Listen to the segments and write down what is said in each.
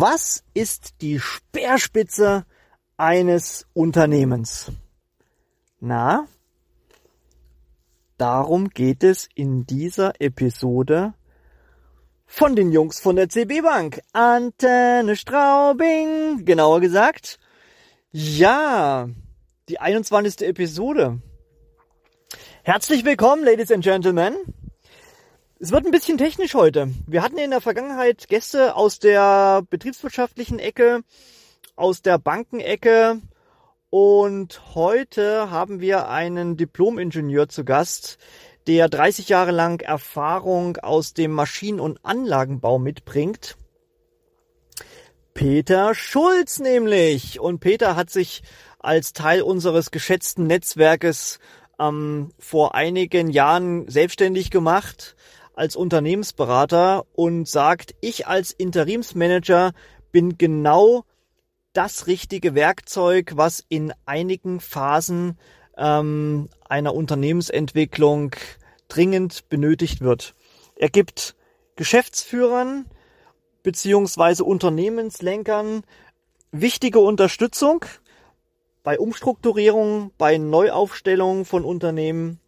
Was ist die Speerspitze eines Unternehmens? Na, darum geht es in dieser Episode von den Jungs von der CB Bank. Antenne Straubing, genauer gesagt. Ja, die 21. Episode. Herzlich willkommen, Ladies and Gentlemen. Es wird ein bisschen technisch heute. Wir hatten in der Vergangenheit Gäste aus der betriebswirtschaftlichen Ecke, aus der Bankenecke und heute haben wir einen Diplom-Ingenieur zu Gast, der 30 Jahre lang Erfahrung aus dem Maschinen- und Anlagenbau mitbringt. Peter Schulz nämlich. Und Peter hat sich als Teil unseres geschätzten Netzwerkes ähm, vor einigen Jahren selbstständig gemacht als Unternehmensberater und sagt, ich als Interimsmanager bin genau das richtige Werkzeug, was in einigen Phasen ähm, einer Unternehmensentwicklung dringend benötigt wird. Er gibt Geschäftsführern beziehungsweise Unternehmenslenkern wichtige Unterstützung bei Umstrukturierung, bei Neuaufstellung von Unternehmen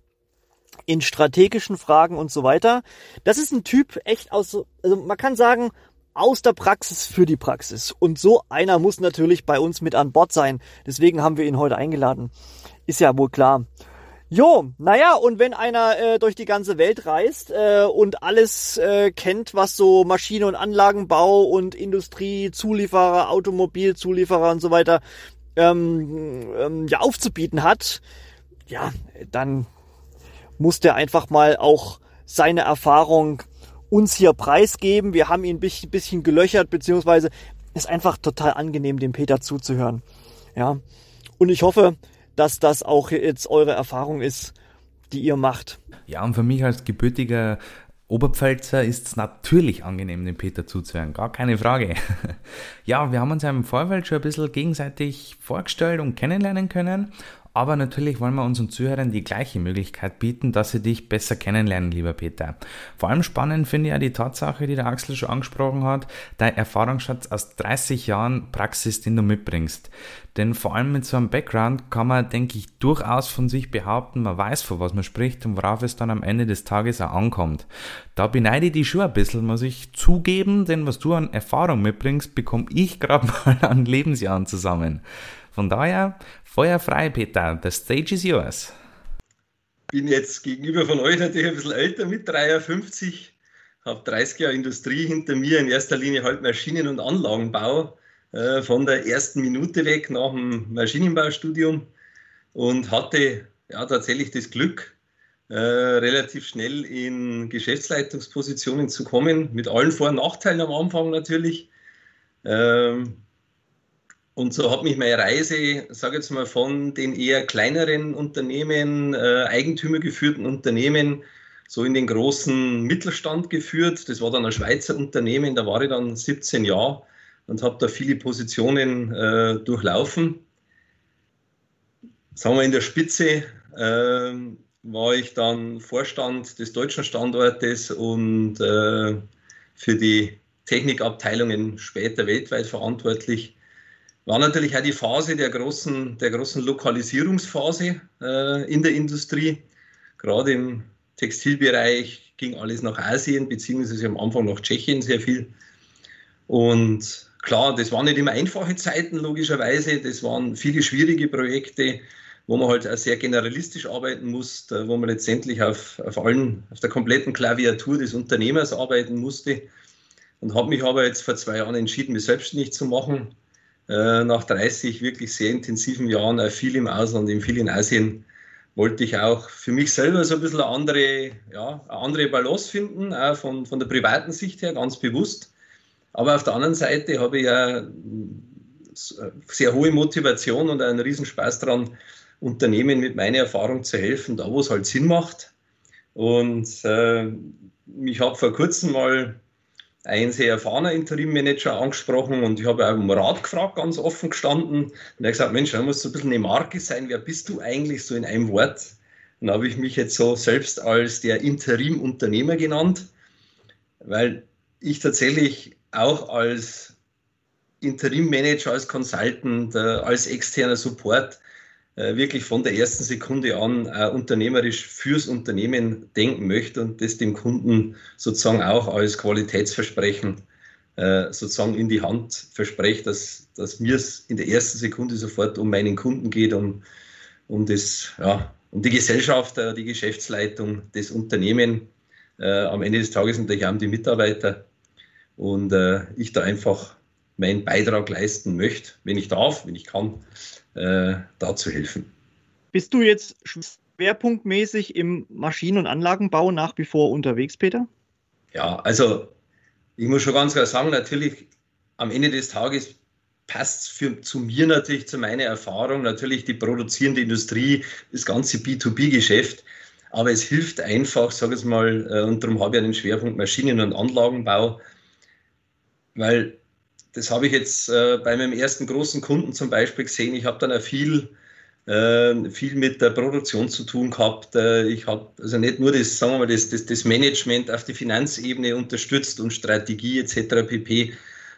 in strategischen Fragen und so weiter. Das ist ein Typ echt aus, also man kann sagen, aus der Praxis für die Praxis. Und so einer muss natürlich bei uns mit an Bord sein. Deswegen haben wir ihn heute eingeladen. Ist ja wohl klar. Jo, naja, und wenn einer äh, durch die ganze Welt reist äh, und alles äh, kennt, was so Maschine- und Anlagenbau und Industrie, Zulieferer, Automobilzulieferer und so weiter ähm, ähm, ja aufzubieten hat, ja, dann muss der einfach mal auch seine Erfahrung uns hier preisgeben. Wir haben ihn ein bisschen, bisschen gelöchert, beziehungsweise ist einfach total angenehm, dem Peter zuzuhören. Ja. Und ich hoffe, dass das auch jetzt eure Erfahrung ist, die ihr macht. Ja, und für mich als gebürtiger Oberpfälzer ist es natürlich angenehm, dem Peter zuzuhören, gar keine Frage. ja, wir haben uns ja im Vorfeld schon ein bisschen gegenseitig vorgestellt und kennenlernen können aber natürlich wollen wir unseren Zuhörern die gleiche Möglichkeit bieten, dass sie dich besser kennenlernen, lieber Peter. Vor allem spannend finde ich ja die Tatsache, die der Axel schon angesprochen hat, dein Erfahrungsschatz aus 30 Jahren Praxis, den du mitbringst. Denn vor allem mit so einem Background kann man, denke ich, durchaus von sich behaupten, man weiß, von was man spricht und worauf es dann am Ende des Tages auch ankommt. Da beneide ich dich schon ein bisschen, muss ich zugeben, denn was du an Erfahrung mitbringst, bekomme ich gerade mal an Lebensjahren zusammen. Von daher, Feuer frei, Peter. The stage is yours. Bin jetzt gegenüber von euch natürlich ein bisschen älter mit 53, habe 30 Jahre Industrie hinter mir, in erster Linie halt Maschinen- und Anlagenbau, äh, von der ersten Minute weg nach dem Maschinenbaustudium und hatte ja tatsächlich das Glück, äh, relativ schnell in Geschäftsleitungspositionen zu kommen, mit allen Vor- und Nachteilen am Anfang natürlich. Ähm, und so hat mich meine Reise, sage jetzt mal, von den eher kleineren Unternehmen, äh, eigentümergeführten Unternehmen, so in den großen Mittelstand geführt. Das war dann ein Schweizer Unternehmen, da war ich dann 17 Jahre und habe da viele Positionen äh, durchlaufen. Sagen wir in der Spitze äh, war ich dann Vorstand des deutschen Standortes und äh, für die Technikabteilungen später weltweit verantwortlich war natürlich auch die Phase der großen, der großen Lokalisierungsphase äh, in der Industrie. Gerade im Textilbereich ging alles nach Asien, beziehungsweise am Anfang nach Tschechien sehr viel. Und klar, das waren nicht immer einfache Zeiten, logischerweise. Das waren viele schwierige Projekte, wo man halt auch sehr generalistisch arbeiten musste, wo man letztendlich auf, auf allen, auf der kompletten Klaviatur des Unternehmers arbeiten musste. Und habe mich aber jetzt vor zwei Jahren entschieden, mich selbstständig zu machen nach 30 wirklich sehr intensiven Jahren, auch viel im Ausland, viel in Asien, wollte ich auch für mich selber so ein bisschen eine andere, ja, eine andere Balance finden, auch von, von der privaten Sicht her, ganz bewusst. Aber auf der anderen Seite habe ich ja sehr hohe Motivation und einen Riesenspaß daran, Unternehmen mit meiner Erfahrung zu helfen, da wo es halt Sinn macht. Und äh, ich habe vor kurzem mal ein sehr erfahrener Interimmanager angesprochen und ich habe auch um Rat gefragt, ganz offen gestanden. Und er hat gesagt, Mensch, da muss so ein bisschen eine Marke sein. Wer bist du eigentlich so in einem Wort? Und da habe ich mich jetzt so selbst als der Interim-Unternehmer genannt, weil ich tatsächlich auch als Interimmanager, als Consultant, äh, als externer Support wirklich von der ersten Sekunde an äh, unternehmerisch fürs Unternehmen denken möchte und das dem Kunden sozusagen auch als Qualitätsversprechen äh, sozusagen in die Hand verspreche, dass, dass mir es in der ersten Sekunde sofort um meinen Kunden geht, um, um, das, ja, um die Gesellschaft, äh, die Geschäftsleitung, das Unternehmen, äh, am Ende des Tages natürlich auch die Mitarbeiter. Und äh, ich da einfach meinen Beitrag leisten möchte, wenn ich darf, wenn ich kann, äh, da zu helfen. Bist du jetzt schwerpunktmäßig im Maschinen- und Anlagenbau nach wie vor unterwegs, Peter? Ja, also ich muss schon ganz klar sagen, natürlich am Ende des Tages passt es zu mir natürlich, zu meiner Erfahrung, natürlich die produzierende Industrie, das ganze B2B-Geschäft. Aber es hilft einfach, sage ich mal, äh, und darum habe ich einen Schwerpunkt Maschinen- und Anlagenbau, weil das habe ich jetzt äh, bei meinem ersten großen Kunden zum Beispiel gesehen. Ich habe dann auch viel, äh, viel mit der Produktion zu tun gehabt. Äh, ich habe also nicht nur das, sagen wir mal, das, das, das Management auf die Finanzebene unterstützt und Strategie etc. pp,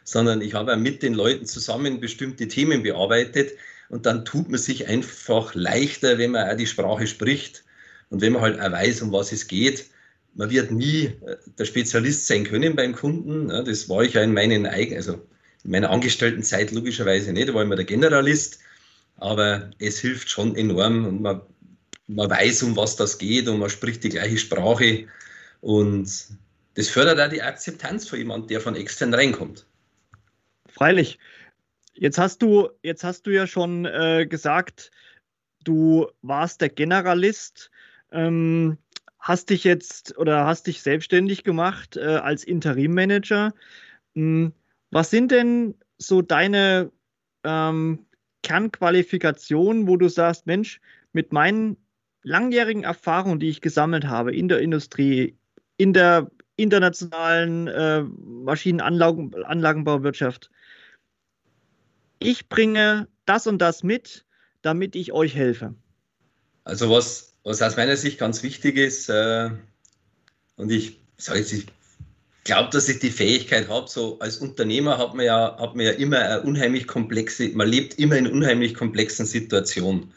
sondern ich habe auch mit den Leuten zusammen bestimmte Themen bearbeitet. Und dann tut man sich einfach leichter, wenn man auch die Sprache spricht und wenn man halt auch weiß, um was es geht man wird nie äh, der Spezialist sein können beim Kunden. Das war ich ja in meinen eigenen, also in meiner Angestelltenzeit logischerweise nicht, da war immer der Generalist, aber es hilft schon enorm und man, man weiß, um was das geht und man spricht die gleiche Sprache und das fördert auch die Akzeptanz von jemandem, der von extern reinkommt. Freilich. Jetzt hast du, jetzt hast du ja schon äh, gesagt, du warst der Generalist, ähm, hast dich jetzt oder hast dich selbstständig gemacht äh, als Interimmanager. Hm, was sind denn so deine ähm, Kernqualifikationen, wo du sagst, Mensch, mit meinen langjährigen Erfahrungen, die ich gesammelt habe in der Industrie, in der internationalen äh, Maschinenanlagenbauwirtschaft, ich bringe das und das mit, damit ich euch helfe? Also was, was aus meiner Sicht ganz wichtig ist, äh, und ich sage jetzt, ich glaube, dass ich die Fähigkeit habe. So als Unternehmer hat man ja, hat man ja immer eine unheimlich komplexe, man lebt immer in unheimlich komplexen Situationen.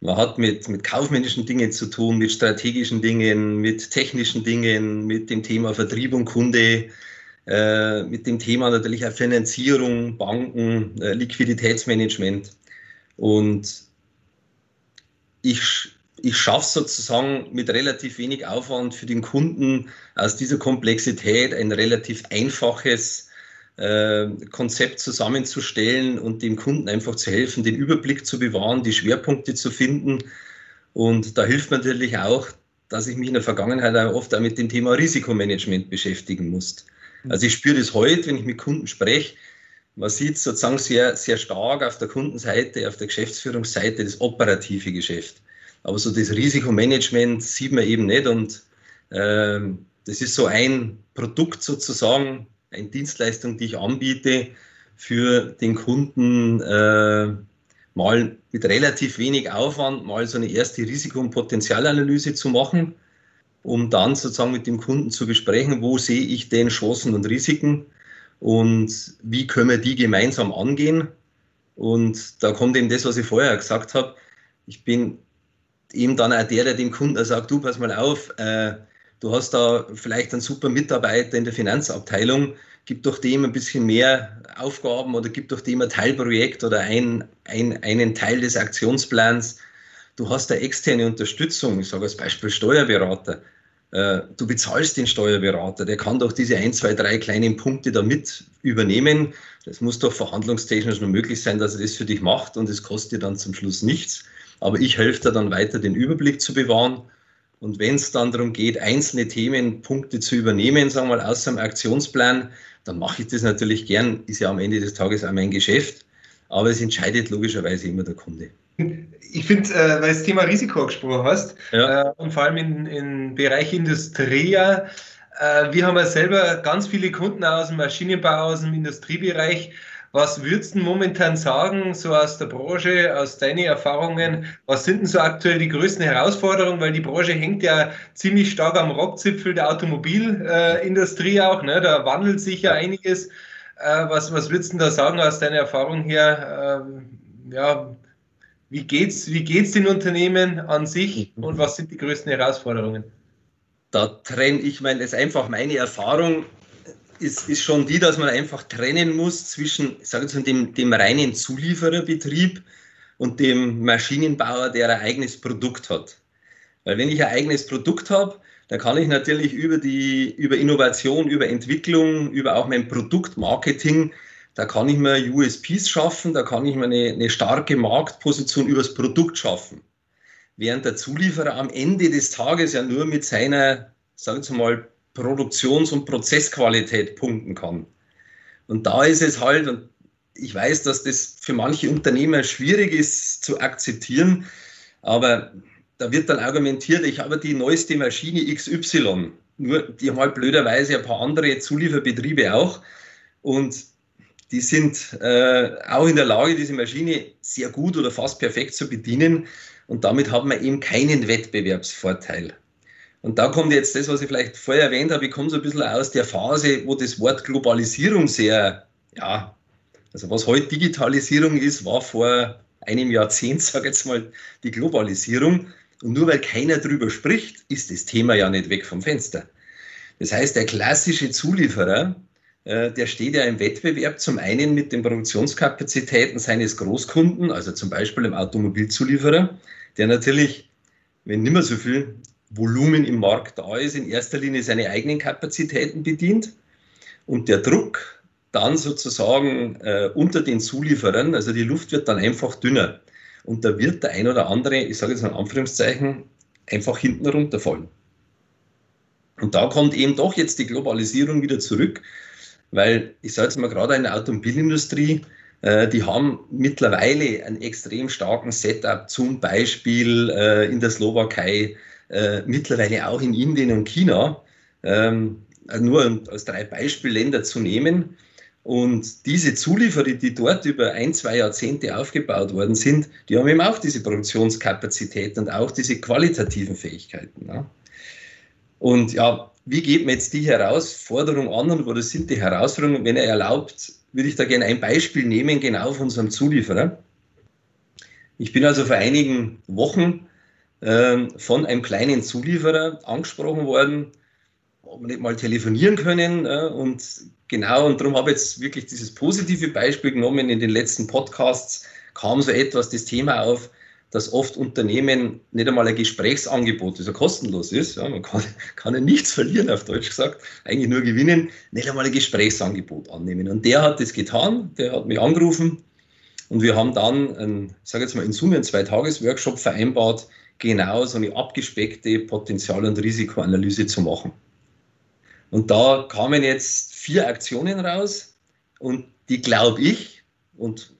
Man hat mit, mit kaufmännischen Dingen zu tun, mit strategischen Dingen, mit technischen Dingen, mit dem Thema Vertrieb und Kunde, äh, mit dem Thema natürlich auch Finanzierung, Banken, äh, Liquiditätsmanagement. Und ich ich schaffe sozusagen mit relativ wenig Aufwand für den Kunden aus dieser Komplexität ein relativ einfaches äh, Konzept zusammenzustellen und dem Kunden einfach zu helfen, den Überblick zu bewahren, die Schwerpunkte zu finden. Und da hilft mir natürlich auch, dass ich mich in der Vergangenheit auch oft auch mit dem Thema Risikomanagement beschäftigen muss. Also ich spüre das heute, wenn ich mit Kunden spreche. Man sieht sozusagen sehr, sehr stark auf der Kundenseite, auf der Geschäftsführungsseite das operative Geschäft. Aber so das Risikomanagement sieht man eben nicht und äh, das ist so ein Produkt sozusagen, eine Dienstleistung, die ich anbiete für den Kunden, äh, mal mit relativ wenig Aufwand mal so eine erste Risiko- und Potenzialanalyse zu machen, um dann sozusagen mit dem Kunden zu besprechen, wo sehe ich denn Chancen und Risiken und wie können wir die gemeinsam angehen. Und da kommt eben das, was ich vorher gesagt habe. Ich bin eben dann auch der, der dem Kunden sagt, du pass mal auf, äh, du hast da vielleicht einen super Mitarbeiter in der Finanzabteilung, gib doch dem ein bisschen mehr Aufgaben oder gib doch dem ein Teilprojekt oder ein, ein, einen Teil des Aktionsplans. Du hast da externe Unterstützung, ich sage als Beispiel Steuerberater. Äh, du bezahlst den Steuerberater, der kann doch diese ein, zwei, drei kleinen Punkte da mit übernehmen. Das muss doch verhandlungstechnisch nur möglich sein, dass er das für dich macht und es kostet dir dann zum Schluss nichts. Aber ich helfe dir dann weiter, den Überblick zu bewahren. Und wenn es dann darum geht, einzelne Themenpunkte zu übernehmen, sagen wir mal, aus einem Aktionsplan, dann mache ich das natürlich gern, ist ja am Ende des Tages auch mein Geschäft. Aber es entscheidet logischerweise immer der Kunde. Ich finde, äh, weil du das Thema Risiko gesprochen hast, ja. äh, und vor allem im in, in Bereich Industrie, äh, wir haben ja selber ganz viele Kunden aus dem Maschinenbau, aus dem Industriebereich, was würdest du momentan sagen, so aus der Branche, aus deinen Erfahrungen, was sind denn so aktuell die größten Herausforderungen? Weil die Branche hängt ja ziemlich stark am Rockzipfel der Automobilindustrie auch, ne? da wandelt sich ja einiges. Äh, was, was würdest du da sagen aus deiner Erfahrung her? Ähm, ja, wie geht's, wie geht's den Unternehmen an sich und was sind die größten Herausforderungen? Da trenne ich meine, das ist einfach meine Erfahrung ist, ist schon die, dass man einfach trennen muss zwischen, sage ich dem, dem reinen Zuliefererbetrieb und dem Maschinenbauer, der ein eigenes Produkt hat. Weil wenn ich ein eigenes Produkt habe, dann kann ich natürlich über die, über Innovation, über Entwicklung, über auch mein Produktmarketing da kann ich mir USPs schaffen, da kann ich mir eine, eine starke Marktposition übers Produkt schaffen. Während der Zulieferer am Ende des Tages ja nur mit seiner, sagen wir mal, Produktions- und Prozessqualität punkten kann. Und da ist es halt, und ich weiß, dass das für manche Unternehmer schwierig ist zu akzeptieren, aber da wird dann argumentiert, ich habe die neueste Maschine XY, nur die haben halt blöderweise ein paar andere Zulieferbetriebe auch. Und die sind äh, auch in der Lage, diese Maschine sehr gut oder fast perfekt zu bedienen. Und damit haben wir eben keinen Wettbewerbsvorteil. Und da kommt jetzt das, was ich vielleicht vorher erwähnt habe, ich komme so ein bisschen aus der Phase, wo das Wort Globalisierung sehr, ja, also was heute Digitalisierung ist, war vor einem Jahrzehnt, sage ich jetzt mal, die Globalisierung. Und nur weil keiner drüber spricht, ist das Thema ja nicht weg vom Fenster. Das heißt, der klassische Zulieferer, äh, der steht ja im Wettbewerb zum einen mit den Produktionskapazitäten seines Großkunden, also zum Beispiel dem Automobilzulieferer, der natürlich, wenn nicht mehr so viel Volumen im Markt da ist, in erster Linie seine eigenen Kapazitäten bedient und der Druck dann sozusagen äh, unter den Zulieferern, also die Luft wird dann einfach dünner und da wird der ein oder andere, ich sage jetzt in Anführungszeichen, einfach hinten runterfallen. Und da kommt eben doch jetzt die Globalisierung wieder zurück weil ich sage jetzt mal gerade in der Automobilindustrie, äh, die haben mittlerweile einen extrem starken Setup, zum Beispiel äh, in der Slowakei, äh, mittlerweile auch in Indien und China, ähm, nur als drei Beispielländer zu nehmen. Und diese Zulieferer, die dort über ein, zwei Jahrzehnte aufgebaut worden sind, die haben eben auch diese Produktionskapazität und auch diese qualitativen Fähigkeiten. Ja. Und ja, wie geht man jetzt die Herausforderung an und was sind die Herausforderungen? Wenn er erlaubt, würde ich da gerne ein Beispiel nehmen, genau von unserem Zulieferer. Ich bin also vor einigen Wochen von einem kleinen Zulieferer angesprochen worden, ob wir nicht mal telefonieren können. Äh, und genau, und darum habe ich jetzt wirklich dieses positive Beispiel genommen. In den letzten Podcasts kam so etwas das Thema auf, dass oft Unternehmen nicht einmal ein Gesprächsangebot, das ja kostenlos ist, ja, man kann, kann ja nichts verlieren, auf Deutsch gesagt, eigentlich nur gewinnen, nicht einmal ein Gesprächsangebot annehmen. Und der hat das getan, der hat mich angerufen und wir haben dann, ein, sage jetzt mal in Summe, einen Zwei-Tages-Workshop vereinbart, genau so eine abgespeckte Potenzial- und Risikoanalyse zu machen. Und da kamen jetzt vier Aktionen raus und die glaube ich, und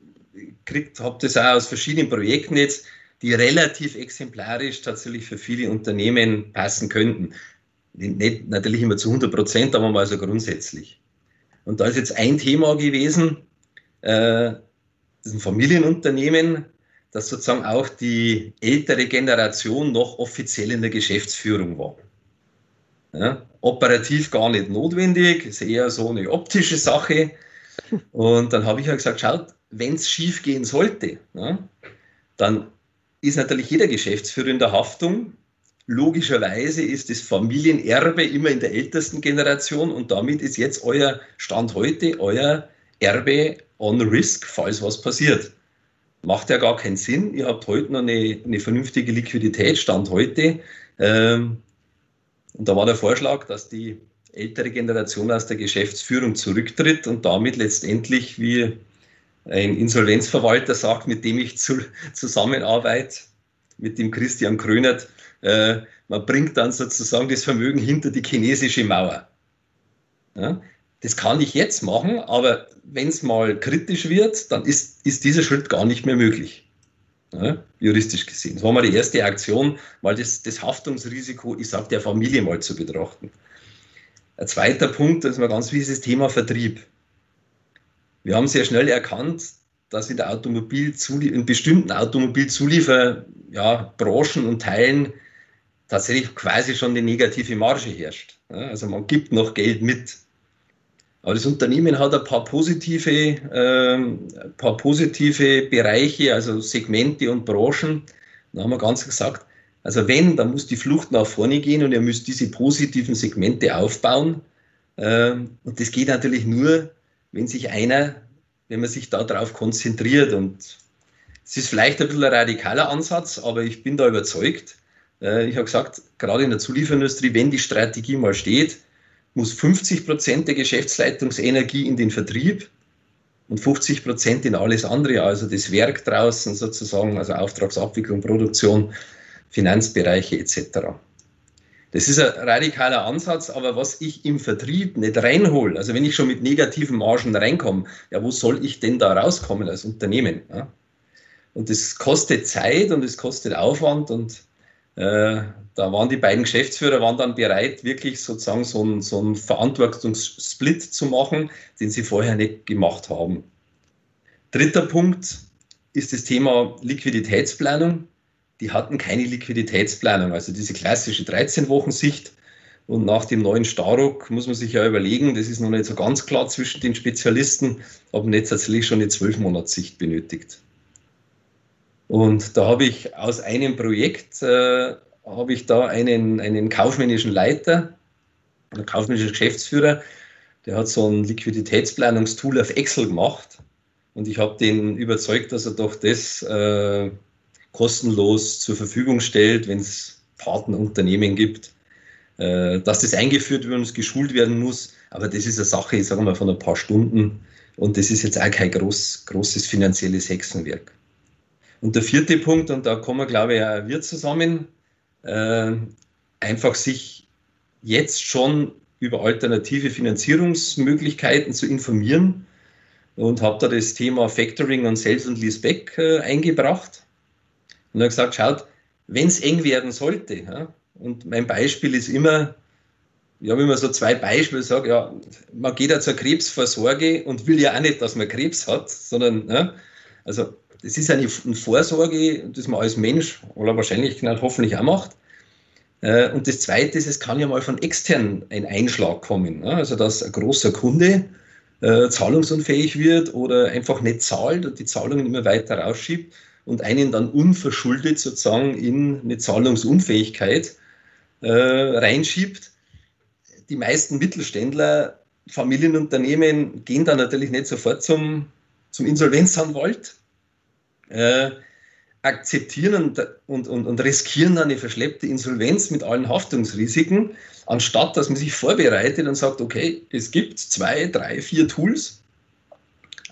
habe das auch aus verschiedenen Projekten jetzt, die relativ exemplarisch tatsächlich für viele Unternehmen passen könnten. Nicht natürlich immer zu 100 Prozent, aber mal so grundsätzlich. Und da ist jetzt ein Thema gewesen, äh, das ist ein Familienunternehmen, das sozusagen auch die ältere Generation noch offiziell in der Geschäftsführung war. Ja, operativ gar nicht notwendig, ist eher so eine optische Sache. Und dann habe ich ja gesagt, schaut, wenn es schief gehen sollte, ja, dann ist natürlich jeder Geschäftsführer in der Haftung. Logischerweise ist das Familienerbe immer in der ältesten Generation und damit ist jetzt euer Stand heute, euer Erbe on risk, falls was passiert. Macht ja gar keinen Sinn. Ihr habt heute noch eine, eine vernünftige Liquidität, Stand heute. Ähm, und da war der Vorschlag, dass die ältere Generation aus der Geschäftsführung zurücktritt und damit letztendlich, wie ein Insolvenzverwalter sagt, mit dem ich zu, zusammenarbeite, mit dem Christian Krönert, äh, man bringt dann sozusagen das Vermögen hinter die chinesische Mauer. Ja, das kann ich jetzt machen, aber wenn es mal kritisch wird, dann ist, ist dieser Schritt gar nicht mehr möglich. Ja, juristisch gesehen. Das war mal die erste Aktion, mal das, das Haftungsrisiko, ich sage der Familie mal zu betrachten. Ein zweiter Punkt, das ist mal ganz wichtig, das Thema Vertrieb. Wir haben sehr schnell erkannt, dass in, der in bestimmten Automobilzulieferbranchen ja, und Teilen tatsächlich quasi schon eine negative Marge herrscht. Ja, also man gibt noch Geld mit. Aber das Unternehmen hat ein paar positive, äh, ein paar positive Bereiche, also Segmente und Branchen. Da haben wir ganz gesagt, also wenn, dann muss die Flucht nach vorne gehen und ihr müsst diese positiven Segmente aufbauen. Ähm, und das geht natürlich nur, wenn sich einer, wenn man sich darauf konzentriert. Und es ist vielleicht ein bisschen ein radikaler Ansatz, aber ich bin da überzeugt. Äh, ich habe gesagt, gerade in der Zulieferindustrie, wenn die Strategie mal steht, muss 50 Prozent der Geschäftsleitungsenergie in den Vertrieb und 50 Prozent in alles andere, also das Werk draußen sozusagen, also Auftragsabwicklung, Produktion, Finanzbereiche etc. Das ist ein radikaler Ansatz, aber was ich im Vertrieb nicht reinhole, also wenn ich schon mit negativen Margen reinkomme, ja, wo soll ich denn da rauskommen als Unternehmen? Ja? Und das kostet Zeit und es kostet Aufwand und äh, da waren die beiden Geschäftsführer waren dann bereit, wirklich sozusagen so einen, so einen Verantwortungssplit zu machen, den sie vorher nicht gemacht haben. Dritter Punkt ist das Thema Liquiditätsplanung die hatten keine Liquiditätsplanung, also diese klassische 13-Wochen-Sicht. Und nach dem neuen Starruck muss man sich ja überlegen, das ist noch nicht so ganz klar zwischen den Spezialisten, ob man jetzt tatsächlich schon eine 12-Monats-Sicht benötigt. Und da habe ich aus einem Projekt, äh, habe ich da einen, einen kaufmännischen Leiter, einen kaufmännischen Geschäftsführer, der hat so ein Liquiditätsplanungstool auf Excel gemacht. Und ich habe den überzeugt, dass er doch das äh, kostenlos zur Verfügung stellt, wenn es Partnerunternehmen gibt, äh, dass das eingeführt wird und geschult werden muss. Aber das ist eine Sache, ich sage mal, von ein paar Stunden. Und das ist jetzt auch kein groß, großes finanzielles Hexenwerk. Und der vierte Punkt, und da kommen glaube ich, auch wir zusammen, äh, einfach sich jetzt schon über alternative Finanzierungsmöglichkeiten zu informieren und habe da das Thema Factoring und Sales und Leaseback äh, eingebracht. Und hat gesagt, schaut, wenn es eng werden sollte, ja, und mein Beispiel ist immer, ich habe immer so zwei Beispiele, sage, ja, man geht ja zur Krebsvorsorge und will ja auch nicht, dass man Krebs hat, sondern, ja, also das ist eine Vorsorge, das man als Mensch oder wahrscheinlich hoffentlich auch macht. Äh, und das Zweite ist, es kann ja mal von extern ein Einschlag kommen. Also, dass ein großer Kunde äh, zahlungsunfähig wird oder einfach nicht zahlt und die Zahlungen immer weiter rausschiebt und einen dann unverschuldet sozusagen in eine Zahlungsunfähigkeit äh, reinschiebt. Die meisten Mittelständler, Familienunternehmen gehen dann natürlich nicht sofort zum, zum Insolvenzanwalt, äh, akzeptieren und, und, und, und riskieren eine verschleppte Insolvenz mit allen Haftungsrisiken, anstatt dass man sich vorbereitet und sagt, okay, es gibt zwei, drei, vier Tools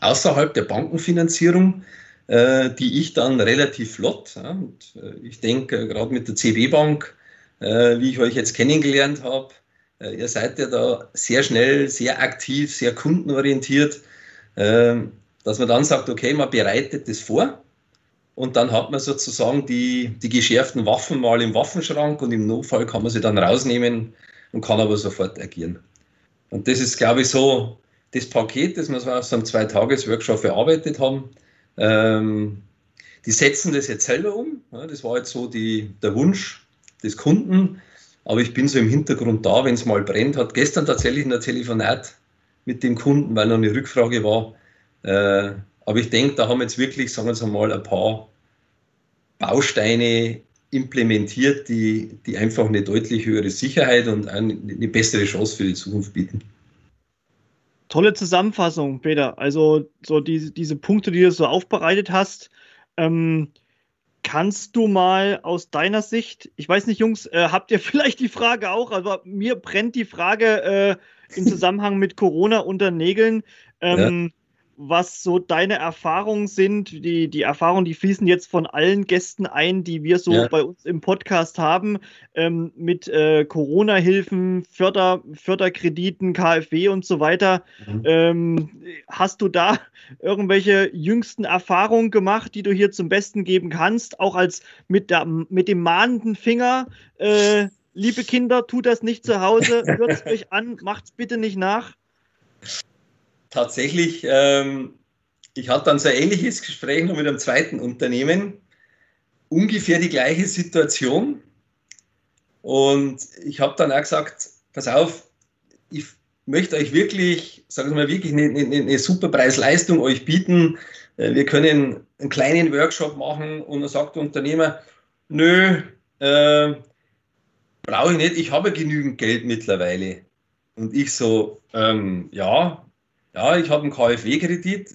außerhalb der Bankenfinanzierung, äh, die ich dann relativ flott, ja, und, äh, ich denke äh, gerade mit der CB Bank, äh, wie ich euch jetzt kennengelernt habe, äh, ihr seid ja da sehr schnell, sehr aktiv, sehr kundenorientiert, ähm, dass man dann sagt, okay, man bereitet das vor und dann hat man sozusagen die, die geschärften Waffen mal im Waffenschrank und im Notfall kann man sie dann rausnehmen und kann aber sofort agieren. Und das ist, glaube ich, so das Paket, das wir so aus einem Zwei-Tages-Workshop erarbeitet haben. Ähm, die setzen das jetzt selber um. Ja, das war jetzt so die, der Wunsch des Kunden. Aber ich bin so im Hintergrund da, wenn es mal brennt. Hat gestern tatsächlich ein Telefonat mit dem Kunden, weil noch eine Rückfrage war. Äh, aber ich denke, da haben jetzt wirklich, sagen wir mal, ein paar Bausteine implementiert, die, die einfach eine deutlich höhere Sicherheit und eine, bessere Chance für die Zukunft bieten. Tolle Zusammenfassung, Peter. Also so die, diese Punkte, die du so aufbereitet hast, ähm, kannst du mal aus deiner Sicht, ich weiß nicht, Jungs, äh, habt ihr vielleicht die Frage auch, aber mir brennt die Frage äh, im Zusammenhang mit Corona unter Nägeln. Ähm, ja was so deine Erfahrungen sind. Die, die Erfahrungen, die fließen jetzt von allen Gästen ein, die wir so ja. bei uns im Podcast haben, ähm, mit äh, Corona-Hilfen, Förder, Förderkrediten, KfW und so weiter. Mhm. Ähm, hast du da irgendwelche jüngsten Erfahrungen gemacht, die du hier zum Besten geben kannst, auch als mit, der, mit dem mahnenden Finger? Äh, liebe Kinder, tut das nicht zu Hause, hört es euch an, macht es bitte nicht nach tatsächlich, ähm, ich hatte dann so ein ähnliches Gespräch noch mit einem zweiten Unternehmen, ungefähr die gleiche Situation. Und ich habe dann auch gesagt, pass auf, ich, möchte euch wirklich, sagen wir mal, wirklich eine, eine, eine super Preis-Leistung euch bieten. Äh, wir können einen kleinen Workshop machen und dann sagt der Unternehmer, nö, äh, brauche ich nicht, ich habe genügend Geld mittlerweile. Und ich so, ähm, ja, ja, ich habe einen KfW-Kredit.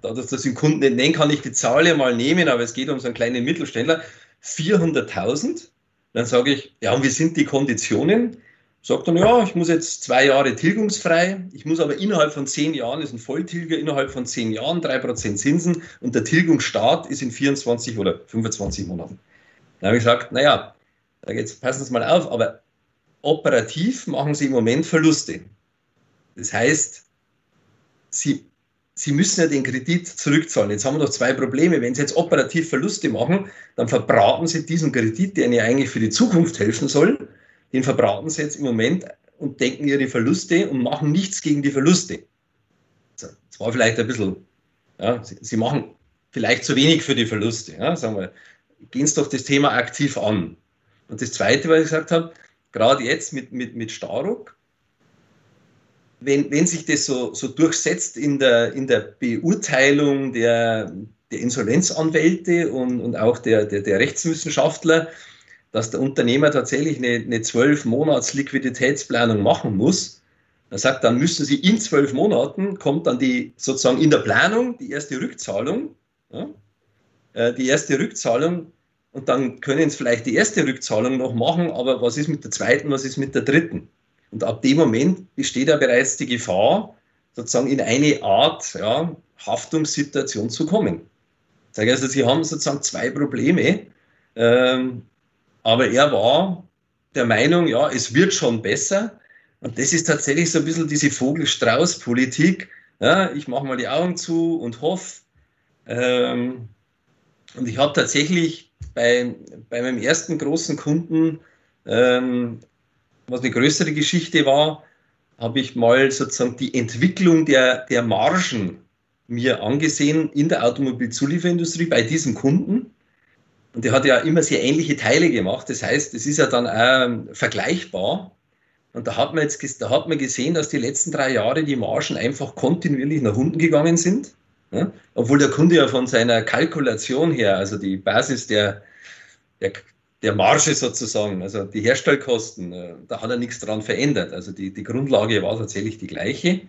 Da das den Kunden nicht nennen kann, ich die Zahl ja mal nehmen, aber es geht um so einen kleinen Mittelständler. 400.000. Dann sage ich, ja, und wie sind die Konditionen? Sagt dann, ja, ich muss jetzt zwei Jahre tilgungsfrei, ich muss aber innerhalb von zehn Jahren, ist ein Volltilger, innerhalb von zehn Jahren drei Prozent Zinsen und der Tilgungsstart ist in 24 oder 25 Monaten. Dann habe ich gesagt, naja, jetzt passen Sie mal auf, aber operativ machen Sie im Moment Verluste. Das heißt, Sie, Sie müssen ja den Kredit zurückzahlen. Jetzt haben wir noch zwei Probleme. Wenn Sie jetzt operativ Verluste machen, dann verbraten Sie diesen Kredit, der Ihnen eigentlich für die Zukunft helfen soll den verbraten sie jetzt im Moment und denken ihre Verluste und machen nichts gegen die Verluste. Das war vielleicht ein bisschen, ja, sie, sie machen vielleicht zu wenig für die Verluste. Ja, sagen wir, gehen Sie doch das Thema aktiv an. Und das Zweite, was ich gesagt habe, gerade jetzt mit, mit, mit Staruck, wenn, wenn sich das so, so durchsetzt in der, in der Beurteilung der, der Insolvenzanwälte und, und auch der, der, der Rechtswissenschaftler, dass der Unternehmer tatsächlich eine, 12 Monats Liquiditätsplanung machen muss. Er sagt, dann müssen Sie in zwölf Monaten, kommt dann die sozusagen in der Planung die erste Rückzahlung, ja, äh, die erste Rückzahlung und dann können Sie vielleicht die erste Rückzahlung noch machen, aber was ist mit der zweiten, was ist mit der dritten? Und ab dem Moment besteht ja bereits die Gefahr, sozusagen in eine Art ja, Haftungssituation zu kommen. Also, Sie haben sozusagen zwei Probleme. Ähm, aber er war der Meinung, ja, es wird schon besser. Und das ist tatsächlich so ein bisschen diese Vogel-Strauß-Politik. Ja, ich mache mal die Augen zu und hoffe. Ähm, und ich habe tatsächlich bei, bei meinem ersten großen Kunden, ähm, was eine größere Geschichte war, habe ich mal sozusagen die Entwicklung der, der Margen mir angesehen in der Automobilzulieferindustrie bei diesem Kunden. Und der hat ja immer sehr ähnliche Teile gemacht. Das heißt, es ist ja dann auch vergleichbar. Und da hat man jetzt da hat man gesehen, dass die letzten drei Jahre die Margen einfach kontinuierlich nach unten gegangen sind. Ja? Obwohl der Kunde ja von seiner Kalkulation her, also die Basis der, der, der Marge sozusagen, also die Herstellkosten, äh, da hat er nichts dran verändert. Also die, die Grundlage war tatsächlich die gleiche.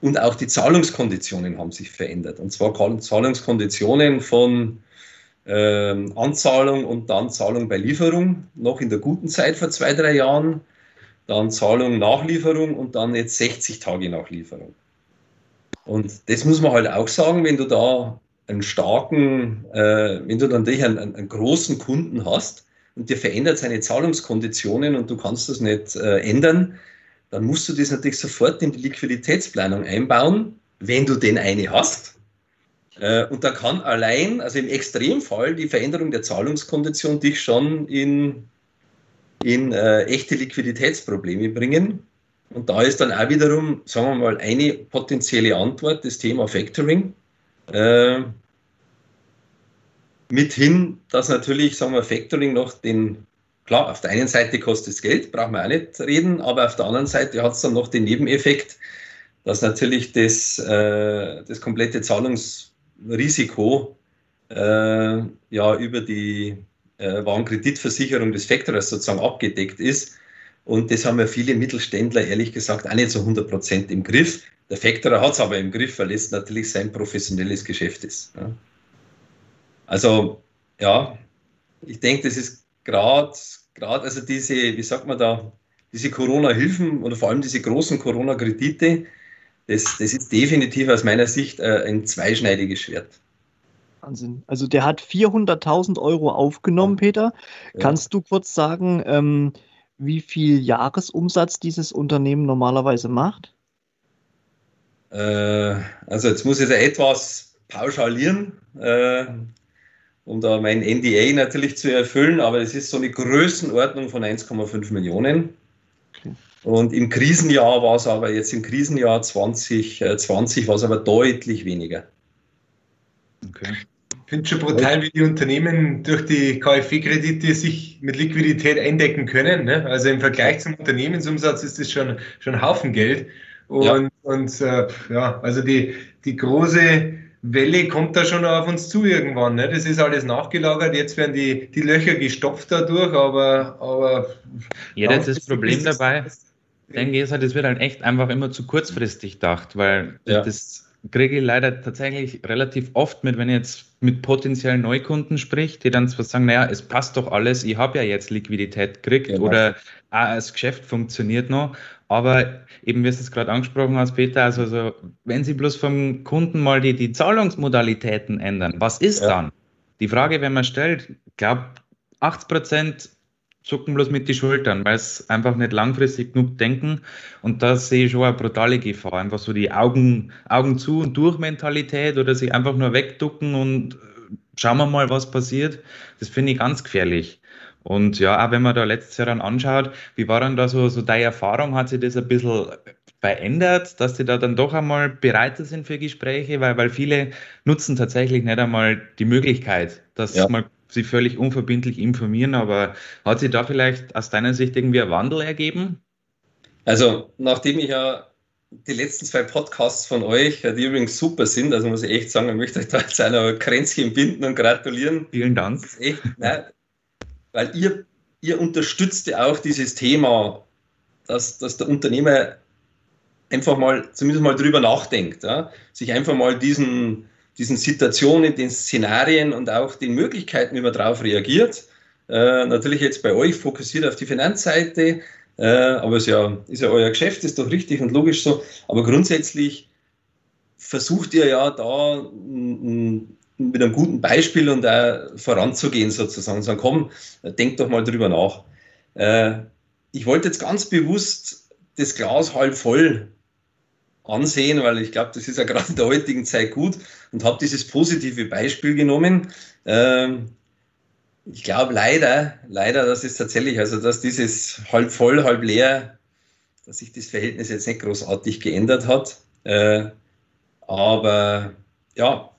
Und auch die Zahlungskonditionen haben sich verändert. Und zwar Zahlungskonditionen von ähm, Anzahlung und dann Zahlung bei Lieferung, noch in der guten Zeit vor zwei, drei Jahren, dann Zahlung nach Lieferung und dann jetzt 60 Tage nach Lieferung. Und das muss man halt auch sagen, wenn du da einen starken, äh, wenn du dann natürlich einen, einen, großen Kunden hast und der verändert seine Zahlungskonditionen und du kannst das nicht äh, ändern, dann musst du das natürlich sofort in die Liquiditätsplanung einbauen, wenn du denn eine hast. Äh, und da kann allein, also im Extremfall, die Veränderung der Zahlungskondition dich schon in, in äh, echte Liquiditätsprobleme bringen. Und da ist dann auch wiederum, sagen wir mal, eine potenzielle Antwort das Thema Factoring. Mithin, dass natürlich, sagen wir, Factoring noch den, klar, auf der einen Seite kostet es Geld, brauchen wir auch nicht reden, aber auf der anderen Seite hat es dann noch den Nebeneffekt, dass natürlich das, äh, das komplette Zahlungs Risiko äh, ja über die äh, Warenkreditversicherung des Factorers sozusagen abgedeckt ist. Und das haben ja viele Mittelständler ehrlich gesagt auch nicht so 100 Prozent im Griff. Der Factorer hat es aber im Griff, weil es natürlich sein professionelles Geschäft ist. Ja. Also ja, ich denke, das ist gerade, gerade also diese, wie sagt man da, diese Corona-Hilfen oder vor allem diese großen Corona-Kredite, das, das ist definitiv aus meiner Sicht äh, ein zweischneidiges Schwert. Wahnsinn. Also der hat 400.000 Euro aufgenommen, Peter. Ja. Kannst du kurz sagen, ähm, wie viel Jahresumsatz dieses Unternehmen normalerweise macht? Äh, also jetzt muss ich da etwas pauschalieren, äh, um da mein NDA natürlich zu erfüllen, aber es ist so eine Größenordnung von 1,5 Millionen. Und im Krisenjahr war es aber jetzt im Krisenjahr 2020 war es aber deutlich weniger. Okay. Ich finde es schon brutal, wie die Unternehmen durch die KfW-Kredite sich mit Liquidität eindecken können. Ne? Also im Vergleich zum Unternehmensumsatz ist das schon, schon Haufen Geld. Und ja, und, äh, ja also die, die große Welle kommt da schon auf uns zu irgendwann. Ne? Das ist alles nachgelagert. Jetzt werden die, die Löcher gestopft dadurch, aber. aber ja, das ist das Problem dabei. Denke ich, das wird halt echt einfach immer zu kurzfristig gedacht, weil ja. das kriege ich leider tatsächlich relativ oft mit, wenn ich jetzt mit potenziellen Neukunden spricht, die dann zwar sagen, naja, es passt doch alles, ich habe ja jetzt Liquidität gekriegt genau. oder ah, das Geschäft funktioniert noch, aber eben, wie du es gerade angesprochen hast, Peter, also, also wenn Sie bloß vom Kunden mal die, die Zahlungsmodalitäten ändern, was ist ja. dann? Die Frage, wenn man stellt, ich glaube, 80 Prozent zucken bloß mit die Schultern, weil es einfach nicht langfristig genug denken. Und da sehe ich schon eine brutale Gefahr. Einfach so die Augen, Augen zu und durch Mentalität oder sich einfach nur wegducken und äh, schauen wir mal, was passiert. Das finde ich ganz gefährlich. Und ja, auch wenn man da letztes Jahr dann anschaut, wie war dann da so, so deine Erfahrung? Hat sich das ein bisschen verändert, dass die da dann doch einmal bereiter sind für Gespräche? Weil, weil viele nutzen tatsächlich nicht einmal die Möglichkeit, dass ja. mal sie völlig unverbindlich informieren, aber hat sich da vielleicht aus deiner Sicht irgendwie ein Wandel ergeben? Also, nachdem ich ja die letzten zwei Podcasts von euch, die übrigens super sind, also muss ich echt sagen, ich möchte euch da jetzt einer Kränzchen binden und gratulieren. Vielen Dank. Echt, nein, weil ihr, ihr unterstützt ja auch dieses Thema, dass, dass der Unternehmer einfach mal, zumindest mal drüber nachdenkt, ja? sich einfach mal diesen, diesen Situationen, den Szenarien und auch den Möglichkeiten, wie man darauf reagiert. Äh, natürlich jetzt bei euch fokussiert auf die Finanzseite, äh, aber es ist ja, ist ja euer Geschäft, ist doch richtig und logisch so. Aber grundsätzlich versucht ihr ja da mit einem guten Beispiel und auch voranzugehen sozusagen. Sagen, komm, denk doch mal drüber nach. Äh, ich wollte jetzt ganz bewusst das Glas halb voll ansehen, weil ich glaube, das ist ja gerade in der heutigen Zeit gut und habe dieses positive Beispiel genommen. Ähm, ich glaube leider, leider, dass es tatsächlich, also dass dieses halb voll, halb leer, dass sich das Verhältnis jetzt nicht großartig geändert hat. Äh, aber ja,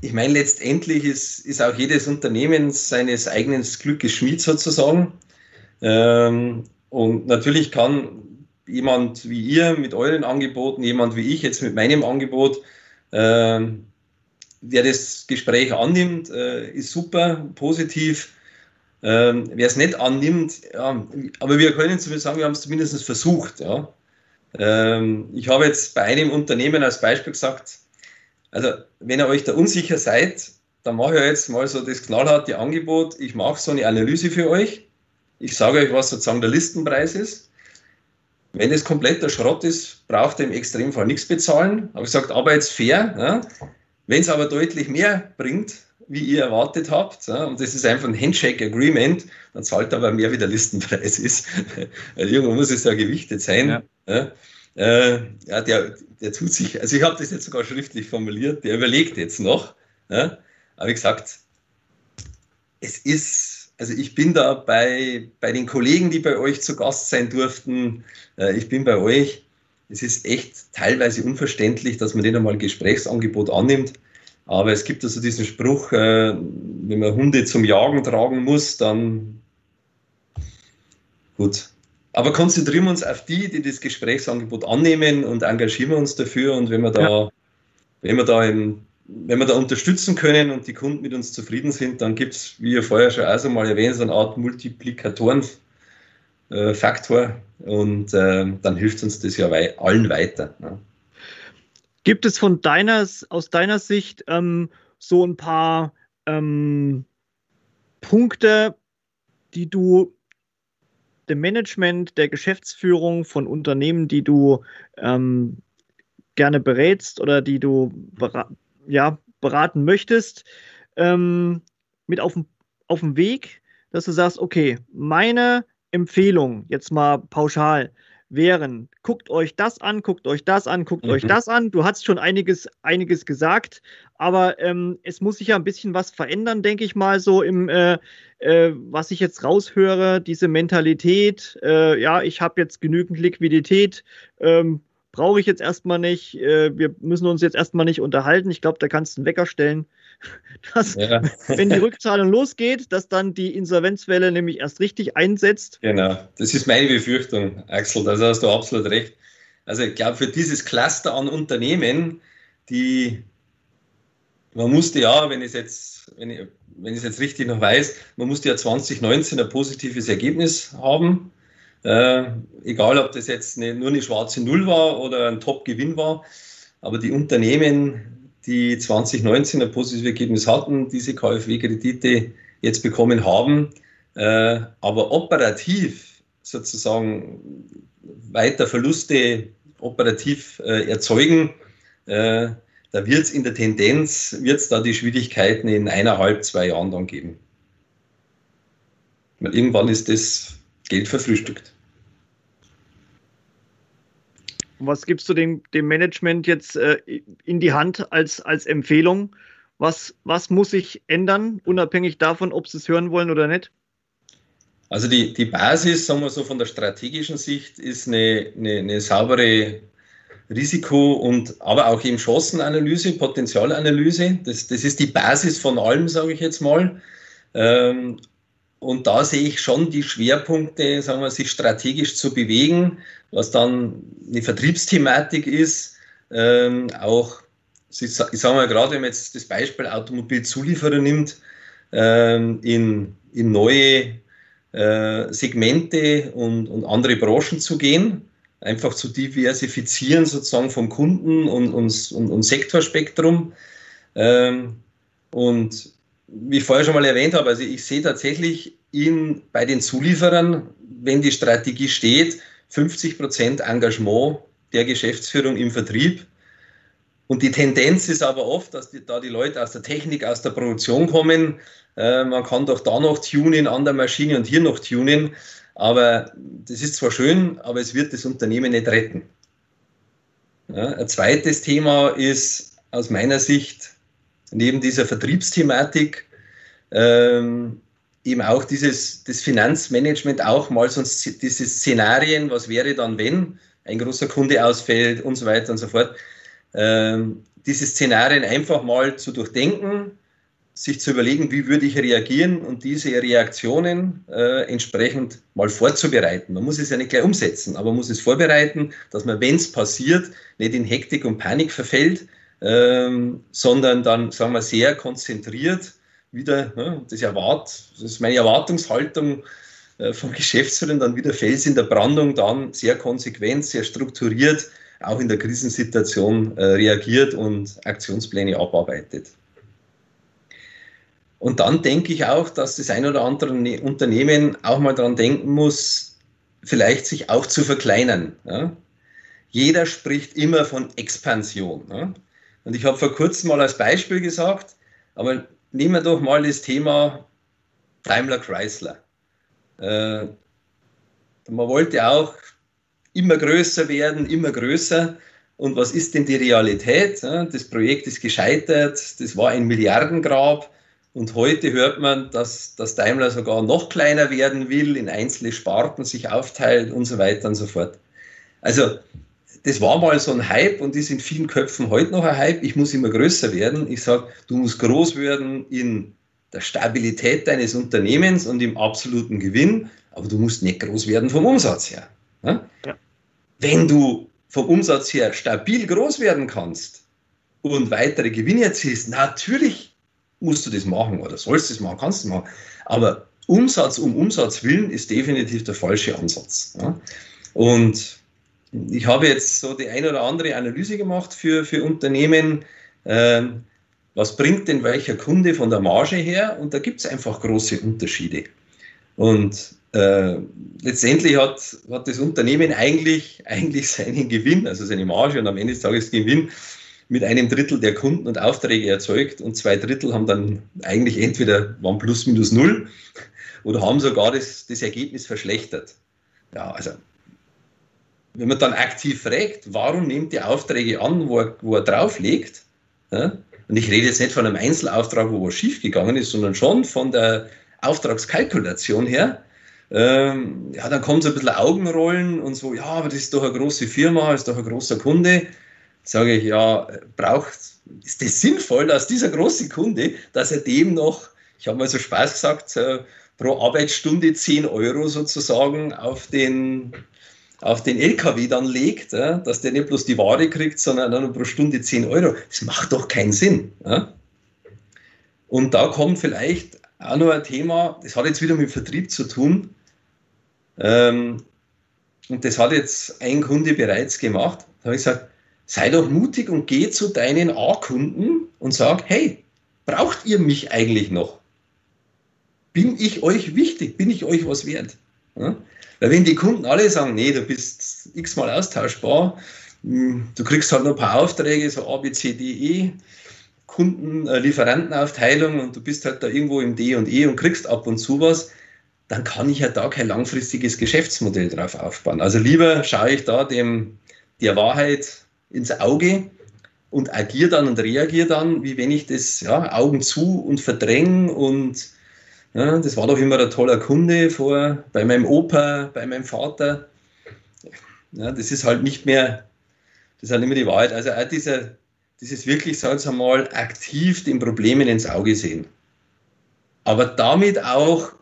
ich meine, letztendlich ist, ist auch jedes Unternehmen seines eigenen Glückes Schmied sozusagen. Ähm, und natürlich kann jemand wie ihr mit euren Angeboten, jemand wie ich jetzt mit meinem Angebot, äh, wer das Gespräch annimmt, äh, ist super, positiv. Ähm, wer es nicht annimmt, ja, aber wir können zumindest sagen, wir haben es zumindest versucht. Ja. Ähm, ich habe jetzt bei einem Unternehmen als Beispiel gesagt, also wenn ihr euch da unsicher seid, dann mache ich jetzt mal so das knallharte Angebot. Ich mache so eine Analyse für euch. Ich sage euch, was sozusagen der Listenpreis ist. Wenn es kompletter Schrott ist, braucht ihr im Extremfall nichts bezahlen. Habe ich gesagt, aber jetzt fair. Ja. Wenn es aber deutlich mehr bringt, wie ihr erwartet habt, ja, und das ist einfach ein Handshake Agreement, dann zahlt aber mehr, wie der Listenpreis ist. Irgendwo muss es ja gewichtet sein. Ja. Äh, ja, der, der tut sich, also ich habe das jetzt sogar schriftlich formuliert, der überlegt jetzt noch. Ja. Aber wie gesagt, es ist also ich bin da bei, bei den Kollegen, die bei euch zu Gast sein durften, äh, ich bin bei euch. Es ist echt teilweise unverständlich, dass man nicht einmal ein Gesprächsangebot annimmt. Aber es gibt also diesen Spruch, äh, wenn man Hunde zum Jagen tragen muss, dann gut. Aber konzentrieren wir uns auf die, die das Gesprächsangebot annehmen und engagieren wir uns dafür. Und wenn wir da, ja. wenn wir da im wenn wir da unterstützen können und die Kunden mit uns zufrieden sind, dann gibt es, wie ihr vorher schon auch so mal erwähnt, so eine Art Multiplikatorenfaktor und äh, dann hilft uns das ja wei allen weiter. Ne? Gibt es von deiner, aus deiner Sicht ähm, so ein paar ähm, Punkte, die du dem Management, der Geschäftsführung von Unternehmen, die du ähm, gerne berätst oder die du ja, beraten möchtest, ähm, mit auf dem Weg, dass du sagst, okay, meine Empfehlung, jetzt mal pauschal, wären, guckt euch das an, guckt euch das an, guckt mhm. euch das an. Du hast schon einiges, einiges gesagt, aber ähm, es muss sich ja ein bisschen was verändern, denke ich mal, so im, äh, äh, was ich jetzt raushöre, diese Mentalität, äh, ja, ich habe jetzt genügend Liquidität, ähm, brauche ich jetzt erstmal nicht, äh, wir müssen uns jetzt erstmal nicht unterhalten. Ich glaube, da kannst du einen Wecker stellen, dass, ja. wenn die Rückzahlung losgeht, dass dann die Insolvenzwelle nämlich erst richtig einsetzt. Genau, das ist meine Befürchtung, Axel, da hast du absolut recht. Also ich glaube, für dieses Cluster an Unternehmen, die man musste ja, wenn ich es jetzt, wenn ich, wenn ich jetzt richtig noch weiß, man musste ja 2019 ein positives Ergebnis haben. Äh, egal, ob das jetzt eine, nur eine schwarze Null war oder ein Top-Gewinn war. Aber die Unternehmen, die 2019 ein positives Ergebnis hatten, diese KfW-Kredite jetzt bekommen haben, äh, aber operativ sozusagen weiter Verluste operativ äh, erzeugen, äh, da wird es in der Tendenz, wird es da die Schwierigkeiten in eineinhalb, zwei Jahren dann geben. Weil irgendwann ist das Geld verfrühstückt. Was gibst du dem, dem Management jetzt äh, in die Hand als, als Empfehlung? Was, was muss sich ändern, unabhängig davon, ob sie es hören wollen oder nicht? Also die, die Basis, sagen wir so von der strategischen Sicht, ist eine, eine, eine saubere Risiko- und aber auch eben Chancenanalyse, Potenzialanalyse. Das, das ist die Basis von allem, sage ich jetzt mal. Ähm, und da sehe ich schon die Schwerpunkte, sagen wir, sich strategisch zu bewegen, was dann eine Vertriebsthematik ist. Ähm, auch, ich sage mal gerade, wenn man jetzt das Beispiel Automobilzulieferer nimmt, ähm, in, in neue äh, Segmente und, und andere Branchen zu gehen einfach zu diversifizieren sozusagen vom Kunden und, und, und, und Sektorspektrum. Ähm, und wie ich vorher schon mal erwähnt habe, also ich sehe tatsächlich in, bei den Zulieferern, wenn die Strategie steht, 50 Prozent Engagement der Geschäftsführung im Vertrieb. Und die Tendenz ist aber oft, dass die, da die Leute aus der Technik, aus der Produktion kommen. Äh, man kann doch da noch tunen an der Maschine und hier noch tunen. Aber das ist zwar schön, aber es wird das Unternehmen nicht retten. Ja, ein zweites Thema ist aus meiner Sicht neben dieser Vertriebsthematik ähm, eben auch dieses das Finanzmanagement auch mal so diese Szenarien, was wäre dann, wenn ein großer Kunde ausfällt und so weiter und so fort. Ähm, diese Szenarien einfach mal zu durchdenken, sich zu überlegen, wie würde ich reagieren und diese Reaktionen äh, entsprechend mal vorzubereiten. Man muss es ja nicht gleich umsetzen, aber man muss es vorbereiten, dass man, wenn es passiert, nicht in Hektik und Panik verfällt, ähm, sondern dann, sagen wir, sehr konzentriert wieder, ne, das, erwart, das ist meine Erwartungshaltung äh, vom Geschäftsführer, dann wieder Fels in der Brandung, dann sehr konsequent, sehr strukturiert, auch in der Krisensituation äh, reagiert und Aktionspläne abarbeitet. Und dann denke ich auch, dass das ein oder andere ne-, Unternehmen auch mal daran denken muss, vielleicht sich auch zu verkleinern. Ja? Jeder spricht immer von Expansion. Ja? Und ich habe vor kurzem mal als Beispiel gesagt, aber nehmen wir doch mal das Thema Daimler Chrysler. Äh, man wollte auch immer größer werden, immer größer. Und was ist denn die Realität? Das Projekt ist gescheitert, das war ein Milliardengrab. Und heute hört man, dass, dass Daimler sogar noch kleiner werden will, in einzelne Sparten sich aufteilt und so weiter und so fort. Also das war mal so ein Hype und ist in vielen Köpfen heute noch ein Hype. Ich muss immer größer werden. Ich sage, du musst groß werden in der Stabilität deines Unternehmens und im absoluten Gewinn, aber du musst nicht groß werden vom Umsatz her. Ja? Ja. Wenn du vom Umsatz her stabil groß werden kannst und weitere Gewinne erzielst, natürlich musst du das machen oder sollst du das machen, kannst du machen. Aber Umsatz um Umsatz willen ist definitiv der falsche Ansatz. Ja? Und ich habe jetzt so die eine oder andere Analyse gemacht für, für Unternehmen. Ähm, was bringt denn welcher Kunde von der Marge her? Und da gibt es einfach große Unterschiede. Und äh, letztendlich hat, hat das Unternehmen eigentlich, eigentlich seinen Gewinn, also seine Marge und am Ende des Tages Gewinn mit einem Drittel der Kunden und Aufträge erzeugt und zwei Drittel haben dann eigentlich entweder waren plus minus null oder haben sogar das, das Ergebnis verschlechtert. Ja, also wenn man dann aktiv fragt, warum nimmt die Aufträge an, wo er, wo er drauflegt, ja, und ich rede jetzt nicht von einem Einzelauftrag, wo was schiefgegangen ist, sondern schon von der Auftragskalkulation her, ähm, ja, dann kommt so ein bisschen Augenrollen und so, ja, aber das ist doch eine große Firma, ist doch ein großer Kunde. Sage ich, ja, braucht, ist das sinnvoll, dass dieser große Kunde, dass er dem noch, ich habe mal so Spaß gesagt, äh, pro Arbeitsstunde 10 Euro sozusagen auf den, auf den LKW dann legt, ja, dass der nicht bloß die Ware kriegt, sondern dann pro Stunde 10 Euro. Das macht doch keinen Sinn. Ja. Und da kommt vielleicht auch noch ein Thema, das hat jetzt wieder mit Vertrieb zu tun. Ähm, und das hat jetzt ein Kunde bereits gemacht. Da habe ich gesagt, sei doch mutig und geh zu deinen A-Kunden und sag, hey, braucht ihr mich eigentlich noch? Bin ich euch wichtig? Bin ich euch was wert? Ja? Weil wenn die Kunden alle sagen, nee, du bist x-mal austauschbar, hm, du kriegst halt noch ein paar Aufträge, so A, B, C, D, E, Kunden, äh, Lieferantenaufteilung und du bist halt da irgendwo im D und E und kriegst ab und zu was, dann kann ich ja da kein langfristiges Geschäftsmodell drauf aufbauen. Also lieber schaue ich da dem der Wahrheit ins Auge und agiere dann und reagiere dann, wie wenn ich das ja, Augen zu und verdränge und ja, das war doch immer ein toller Kunde vor, bei meinem Opa, bei meinem Vater. Ja, das ist halt nicht mehr, das ist halt nicht mehr die Wahrheit. Also auch dieser, dieses wirklich, sagen wir mal, aktiv den Problemen ins Auge sehen. Aber damit auch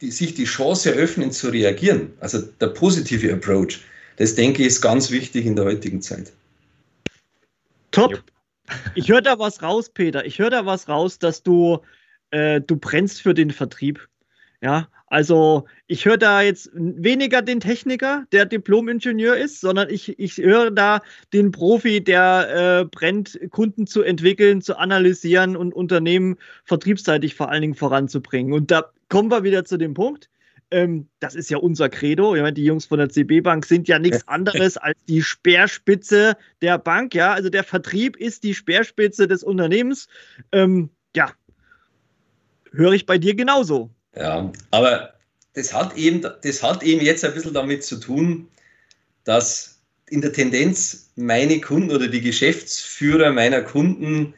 die, sich die Chance eröffnen zu reagieren, also der positive Approach, das denke ich ist ganz wichtig in der heutigen Zeit. Top. Ich höre da was raus, Peter. Ich höre da was raus, dass du, äh, du brennst für den Vertrieb. Ja, also ich höre da jetzt weniger den Techniker, der Diplom-Ingenieur ist, sondern ich, ich höre da den Profi, der äh, brennt, Kunden zu entwickeln, zu analysieren und Unternehmen vertriebsseitig vor allen Dingen voranzubringen. Und da kommen wir wieder zu dem Punkt. Ähm, das ist ja unser Credo. Ja, die Jungs von der CB Bank sind ja nichts anderes als die Speerspitze der Bank. Ja, also der Vertrieb ist die Speerspitze des Unternehmens. Ähm, ja, höre ich bei dir genauso. Ja, aber das hat, eben, das hat eben jetzt ein bisschen damit zu tun, dass in der Tendenz meine Kunden oder die Geschäftsführer meiner Kunden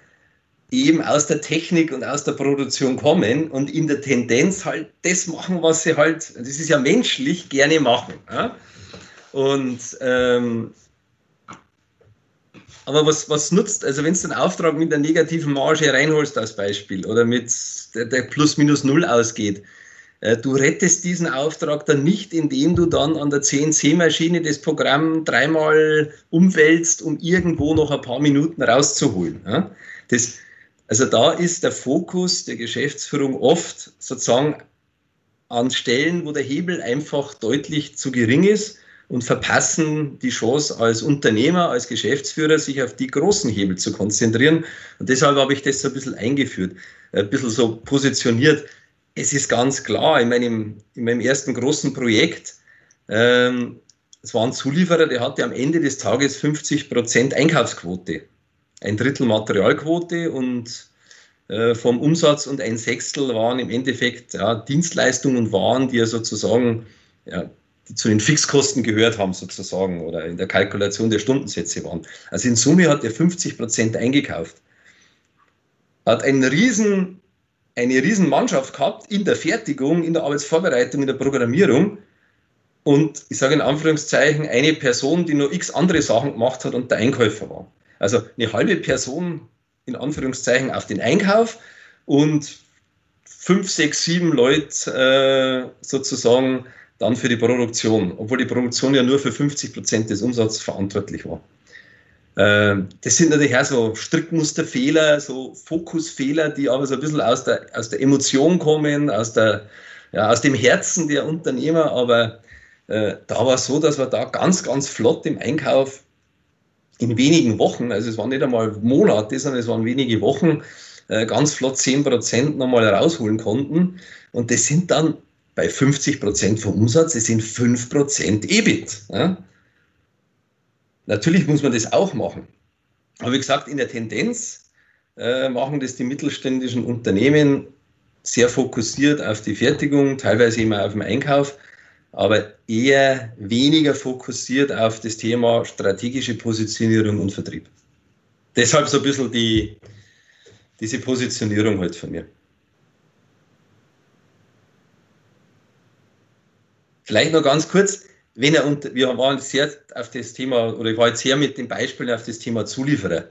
eben aus der Technik und aus der Produktion kommen und in der Tendenz halt das machen, was sie halt, das ist ja menschlich, gerne machen. Ja? Und ähm, aber was, was nutzt, also wenn du einen Auftrag mit einer negativen Marge reinholst als Beispiel oder mit der, der plus minus null ausgeht, äh, du rettest diesen Auftrag dann nicht, indem du dann an der CNC-Maschine das Programm dreimal umwälzt, um irgendwo noch ein paar Minuten rauszuholen. Ja? Das, also da ist der Fokus der Geschäftsführung oft sozusagen an Stellen, wo der Hebel einfach deutlich zu gering ist und verpassen die Chance als Unternehmer, als Geschäftsführer, sich auf die großen Hebel zu konzentrieren. Und deshalb habe ich das so ein bisschen eingeführt, ein bisschen so positioniert. Es ist ganz klar, in meinem, in meinem ersten großen Projekt, ähm, es war ein Zulieferer, der hatte am Ende des Tages 50 Prozent Einkaufsquote, ein Drittel Materialquote und äh, vom Umsatz und ein Sechstel waren im Endeffekt ja, Dienstleistungen und Waren, die er sozusagen ja, die zu den Fixkosten gehört haben sozusagen oder in der Kalkulation der Stundensätze waren. Also in Summe hat er 50 Prozent eingekauft. Hat einen riesen, eine riesen Mannschaft gehabt in der Fertigung, in der Arbeitsvorbereitung, in der Programmierung und ich sage in Anführungszeichen eine Person, die nur x andere Sachen gemacht hat und der Einkäufer war. Also eine halbe Person in Anführungszeichen auf den Einkauf und fünf, sechs, sieben Leute äh, sozusagen dann für die Produktion, obwohl die Produktion ja nur für 50 Prozent des Umsatzes verantwortlich war. Ähm, das sind natürlich auch so Strickmusterfehler, so Fokusfehler, die aber so ein bisschen aus der, aus der Emotion kommen, aus, der, ja, aus dem Herzen der Unternehmer. Aber äh, da war es so, dass wir da ganz, ganz flott im Einkauf in wenigen Wochen, also es waren nicht einmal Monate, sondern es waren wenige Wochen, äh, ganz flott 10 Prozent nochmal rausholen konnten. Und das sind dann bei 50 Prozent vom Umsatz, es sind 5 Prozent EBIT. Ja? Natürlich muss man das auch machen. Aber wie gesagt, in der Tendenz äh, machen das die mittelständischen Unternehmen sehr fokussiert auf die Fertigung, teilweise immer auf den Einkauf, aber eher weniger fokussiert auf das Thema strategische Positionierung und Vertrieb. Deshalb so ein bisschen die, diese Positionierung heute halt von mir. Vielleicht noch ganz kurz, wenn er unter, wir waren sehr auf das Thema, oder ich war jetzt sehr mit den Beispielen auf das Thema Zulieferer.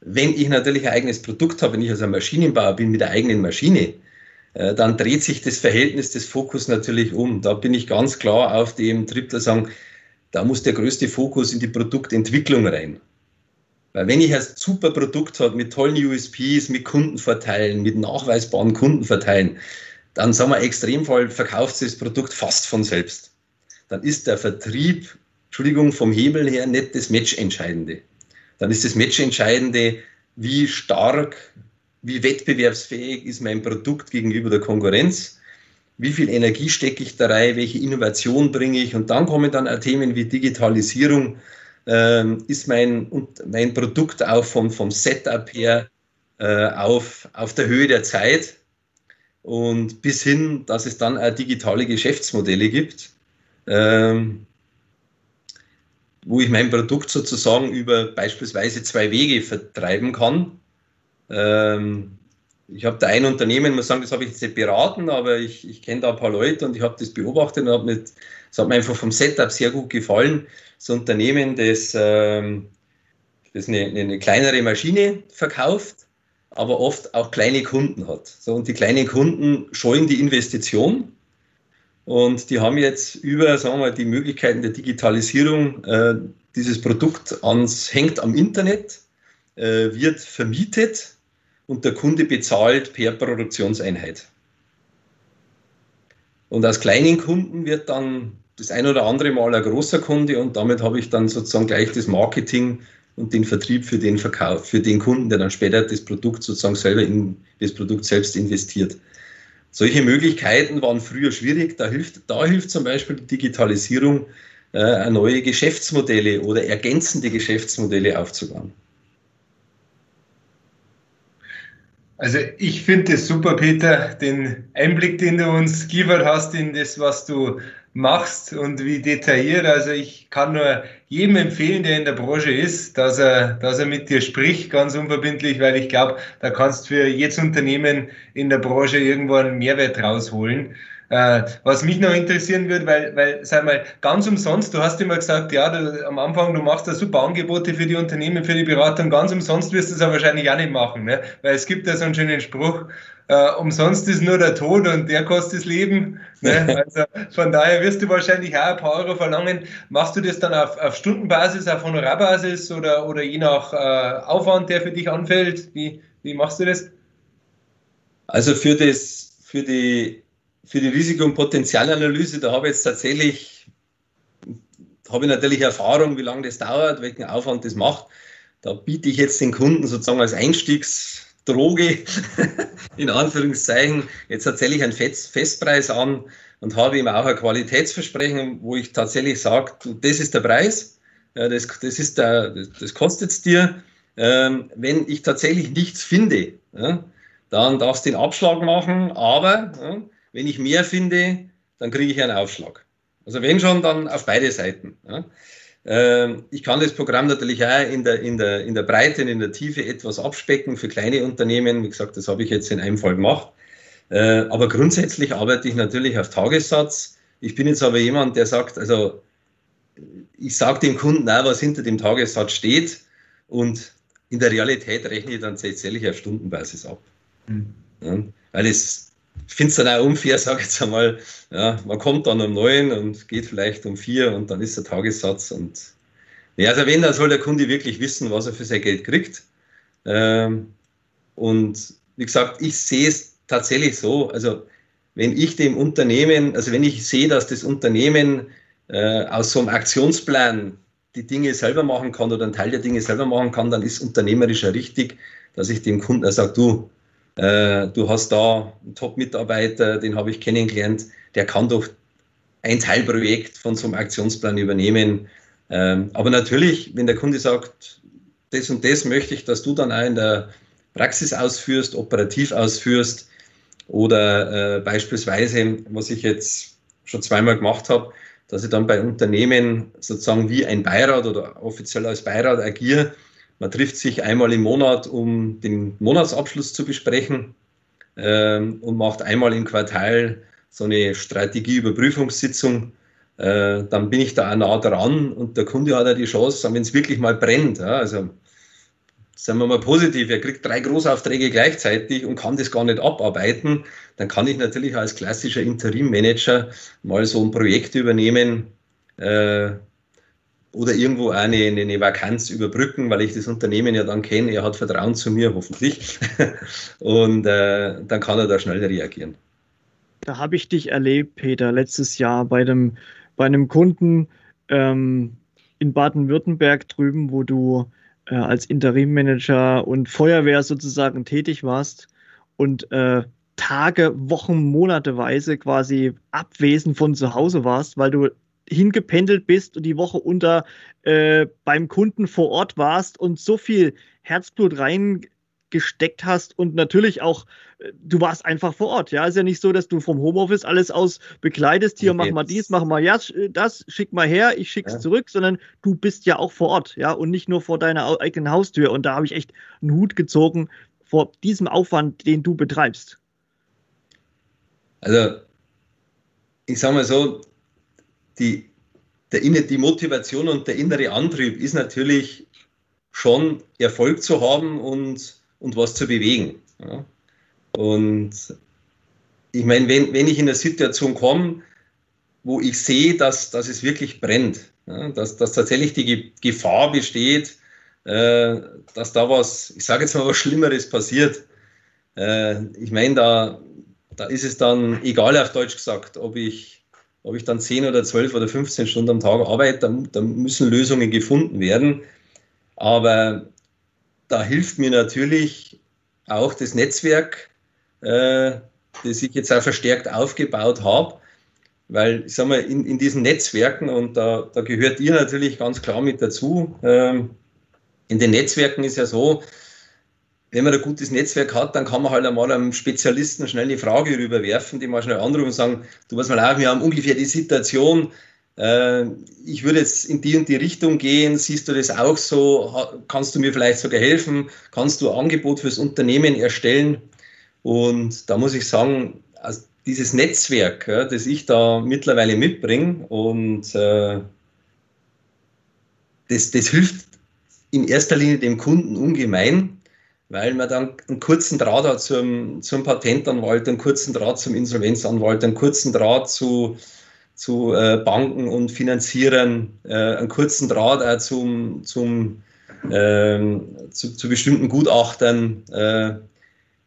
Wenn ich natürlich ein eigenes Produkt habe, wenn ich also ein Maschinenbauer bin mit der eigenen Maschine, äh, dann dreht sich das Verhältnis des Fokus natürlich um. Da bin ich ganz klar auf dem Trip, da sagen, da muss der größte Fokus in die Produktentwicklung rein. Weil wenn ich ein super Produkt habe mit tollen USPs, mit Kundenvorteilen, mit nachweisbaren Kundenvorteilen, dann sagen wir Extremfall, verkauft sich das Produkt fast von selbst. Dann ist der Vertrieb, Entschuldigung, vom Hebel her nicht das Match-Entscheidende. Dann ist das Match-Entscheidende, wie stark, wie wettbewerbsfähig ist mein Produkt gegenüber der Konkurrenz, wie viel Energie stecke ich da rein, welche Innovation bringe ich und dann kommen dann auch Themen wie Digitalisierung, ähm, ist mein, mein Produkt auch vom, vom Setup her äh, auf, auf der Höhe der Zeit und bis hin, dass es dann auch digitale Geschäftsmodelle gibt, ähm, wo ich mein Produkt sozusagen über beispielsweise zwei Wege vertreiben kann. Ähm, ich habe da ein Unternehmen, muss sagen, das habe ich jetzt nicht beraten, aber ich, ich kenne da ein paar Leute und ich habe das beobachtet und habe mit, das hat mir einfach vom Setup sehr gut gefallen. Ein Unternehmen, das, ähm, das eine, eine kleinere Maschine verkauft aber oft auch kleine Kunden hat. So, und die kleinen Kunden scheuen die Investition und die haben jetzt über sagen wir, die Möglichkeiten der Digitalisierung äh, dieses Produkt ans, hängt am Internet, äh, wird vermietet und der Kunde bezahlt per Produktionseinheit. Und aus kleinen Kunden wird dann das ein oder andere Mal ein großer Kunde und damit habe ich dann sozusagen gleich das Marketing und den Vertrieb für den Verkauf, für den Kunden, der dann später das Produkt sozusagen selber in das Produkt selbst investiert. Solche Möglichkeiten waren früher schwierig. Da hilft, da hilft zum Beispiel die Digitalisierung, äh, neue Geschäftsmodelle oder ergänzende Geschäftsmodelle aufzubauen. Also ich finde es super, Peter, den Einblick, den du uns geliefert hast in das, was du machst und wie detailliert. Also ich kann nur jedem empfehlen, der in der Branche ist, dass er, dass er mit dir spricht, ganz unverbindlich, weil ich glaube, da kannst du für jedes Unternehmen in der Branche irgendwo einen Mehrwert rausholen. Äh, was mich noch interessieren würde, weil, weil, sag mal, ganz umsonst, du hast immer gesagt, ja, du, am Anfang, du machst da super Angebote für die Unternehmen, für die Beratung, ganz umsonst wirst du es aber wahrscheinlich auch nicht machen, ne? weil es gibt ja so einen schönen Spruch, äh, umsonst ist nur der Tod und der kostet das Leben. Ne? Also von daher wirst du wahrscheinlich auch ein paar Euro verlangen. Machst du das dann auf, auf Stundenbasis, auf Honorarbasis oder, oder je nach äh, Aufwand, der für dich anfällt? Wie, wie machst du das? Also für, das, für, die, für die Risiko- und Potenzialanalyse, da habe ich jetzt tatsächlich, habe ich natürlich Erfahrung, wie lange das dauert, welchen Aufwand das macht. Da biete ich jetzt den Kunden sozusagen als Einstiegs- Droge, in Anführungszeichen. Jetzt erzähle ich einen Festpreis an und habe ihm auch ein Qualitätsversprechen, wo ich tatsächlich sage, das ist der Preis, das, das, ist der, das kostet es dir. Ähm, wenn ich tatsächlich nichts finde, dann darfst du den Abschlag machen, aber wenn ich mehr finde, dann kriege ich einen Aufschlag. Also wenn schon, dann auf beide Seiten. Ähm, ich kann das Programm natürlich auch in der, in, der, in der Breite und in der Tiefe etwas abspecken für kleine Unternehmen. Wie gesagt, das habe ich jetzt in einem Fall gemacht. Äh, aber grundsätzlich arbeite ich natürlich auf Tagessatz. Ich bin jetzt aber jemand, der sagt, also ich sage dem Kunden auch, was hinter dem Tagessatz steht und in der Realität rechne ich dann tatsächlich auf Stundenbasis ab. Mhm. Ja, weil es finde es dann auch unfair, sage ich jetzt einmal, ja, man kommt dann um neun und geht vielleicht um vier und dann ist der Tagessatz und ja, also wenn, dann soll der Kunde wirklich wissen, was er für sein Geld kriegt. Ähm, und wie gesagt, ich sehe es tatsächlich so, also wenn ich dem Unternehmen, also wenn ich sehe, dass das Unternehmen äh, aus so einem Aktionsplan die Dinge selber machen kann oder einen Teil der Dinge selber machen kann, dann ist unternehmerisch ja richtig, dass ich dem Kunden sage, du, äh, du hast da einen Top-Mitarbeiter, den habe ich kennengelernt, der kann doch ein Teilprojekt von so einem Aktionsplan übernehmen. Ähm, aber natürlich, wenn der Kunde sagt, das und das möchte ich, dass du dann auch in der Praxis ausführst, operativ ausführst oder äh, beispielsweise, was ich jetzt schon zweimal gemacht habe, dass ich dann bei Unternehmen sozusagen wie ein Beirat oder offiziell als Beirat agiere man trifft sich einmal im Monat, um den Monatsabschluss zu besprechen ähm, und macht einmal im Quartal so eine Strategieüberprüfungssitzung. äh, dann bin ich da auch nah dran und der Kunde hat ja die Chance, wenn es wirklich mal brennt, ja, also sagen wir mal positiv, er kriegt drei Großaufträge gleichzeitig und kann das gar nicht abarbeiten, dann kann ich natürlich als klassischer Interimmanager mal so ein Projekt übernehmen äh, oder irgendwo eine, eine Vakanz überbrücken, weil ich das Unternehmen ja dann kenne, er hat Vertrauen zu mir, hoffentlich. und äh, dann kann er da schnell reagieren. Da habe ich dich erlebt, Peter, letztes Jahr bei dem bei einem Kunden ähm, in Baden-Württemberg drüben, wo du äh, als Interimmanager und Feuerwehr sozusagen tätig warst und äh, Tage, Wochen, Monateweise quasi abwesend von zu Hause warst, weil du hingependelt bist und die Woche unter äh, beim Kunden vor Ort warst und so viel Herzblut rein gesteckt hast und natürlich auch, äh, du warst einfach vor Ort. Ja, ist ja nicht so, dass du vom Homeoffice alles aus bekleidest. Hier, mach mal dies, mach mal ja, das, schick mal her, ich schick's ja. zurück, sondern du bist ja auch vor Ort. Ja, und nicht nur vor deiner eigenen Haustür. Und da habe ich echt einen Hut gezogen vor diesem Aufwand, den du betreibst. Also, ich sage mal so, die, der, die Motivation und der innere Antrieb ist natürlich schon Erfolg zu haben und und was zu bewegen. Ja. Und ich meine, wenn, wenn ich in eine Situation komme, wo ich sehe, dass, dass es wirklich brennt, ja, dass, dass tatsächlich die Gefahr besteht, äh, dass da was, ich sage jetzt mal was Schlimmeres passiert. Äh, ich meine, da, da ist es dann egal auf Deutsch gesagt, ob ich, ob ich dann 10 oder 12 oder 15 Stunden am Tag arbeite, da, da müssen Lösungen gefunden werden. Aber da hilft mir natürlich auch das Netzwerk, äh, das ich jetzt auch verstärkt aufgebaut habe, weil ich sage mal, in, in diesen Netzwerken, und da, da gehört ihr natürlich ganz klar mit dazu, ähm, in den Netzwerken ist ja so, wenn man ein gutes Netzwerk hat, dann kann man halt einmal einem Spezialisten schnell eine Frage rüberwerfen, die mal schnell anrufen und sagen, du was mal auf, wir haben ungefähr die Situation, äh, ich würde jetzt in die und die Richtung gehen, siehst du das auch so? Kannst du mir vielleicht sogar helfen? Kannst du ein Angebot fürs Unternehmen erstellen? Und da muss ich sagen, also dieses Netzwerk, ja, das ich da mittlerweile mitbringe und äh, das, das hilft in erster Linie dem Kunden ungemein, weil man dann einen kurzen Draht hat zum, zum Patentanwalt, einen kurzen Draht zum Insolvenzanwalt, einen kurzen Draht zu, zu äh, Banken und Finanzierern, äh, einen kurzen Draht auch zum, zum, ähm, zu, zu, bestimmten Gutachtern. Äh,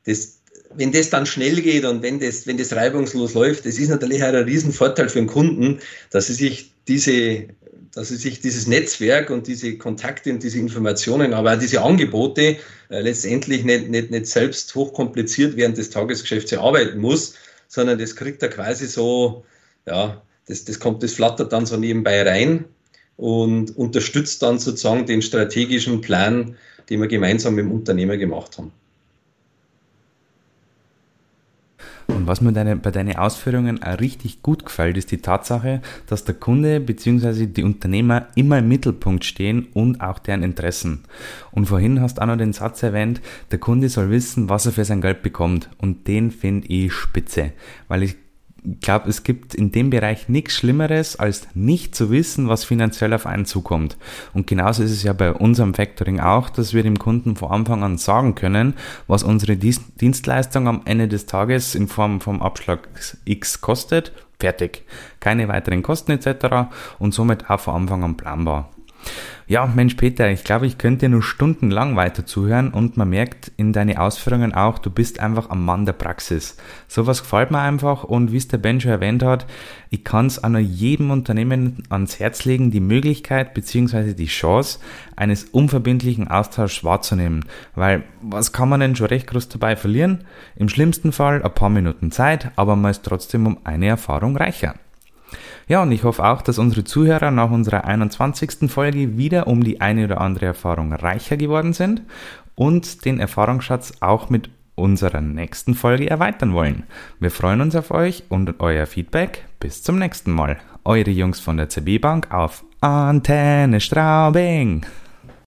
das, wenn das dann schnell geht und wenn das, wenn das reibungslos läuft, das ist natürlich auch ein Riesenvorteil für den Kunden, dass sie sich diese dass sie sich dieses Netzwerk und diese Kontakte und diese Informationen, aber auch diese Angebote äh, letztendlich nicht, nicht, nicht selbst hochkompliziert während des Tagesgeschäfts erarbeiten muss, sondern das kriegt er quasi so, ja, das, das kommt, das flattert dann so nebenbei rein und unterstützt dann sozusagen den strategischen Plan, den wir gemeinsam mit dem Unternehmer gemacht haben. Und was mir deine, bei deinen Ausführungen auch richtig gut gefällt, ist die Tatsache, dass der Kunde bzw. die Unternehmer immer im Mittelpunkt stehen und auch deren Interessen. Und vorhin hast du auch noch den Satz erwähnt, der Kunde soll wissen, was er für sein Geld bekommt. Und den finde ich spitze, weil ich ich glaube, es gibt in dem Bereich nichts Schlimmeres, als nicht zu wissen, was finanziell auf einen zukommt. Und genauso ist es ja bei unserem Factoring auch, dass wir dem Kunden von Anfang an sagen können, was unsere Dienstleistung am Ende des Tages in Form vom Abschlag X kostet. Fertig. Keine weiteren Kosten etc. Und somit auch von Anfang an planbar. Ja, Mensch Peter, ich glaube, ich könnte nur stundenlang weiter zuhören und man merkt in deine Ausführungen auch, du bist einfach am Mann der Praxis. Sowas gefällt mir einfach und wie es der Ben schon erwähnt hat, ich kann es an jedem Unternehmen ans Herz legen, die Möglichkeit bzw. die Chance eines unverbindlichen Austauschs wahrzunehmen. Weil was kann man denn schon recht groß dabei verlieren? Im schlimmsten Fall ein paar Minuten Zeit, aber man ist trotzdem um eine Erfahrung reicher. Ja, und ich hoffe auch, dass unsere Zuhörer nach unserer 21. Folge wieder um die eine oder andere Erfahrung reicher geworden sind und den Erfahrungsschatz auch mit unserer nächsten Folge erweitern wollen. Wir freuen uns auf euch und euer Feedback. Bis zum nächsten Mal. Eure Jungs von der CB Bank auf Antenne Straubing.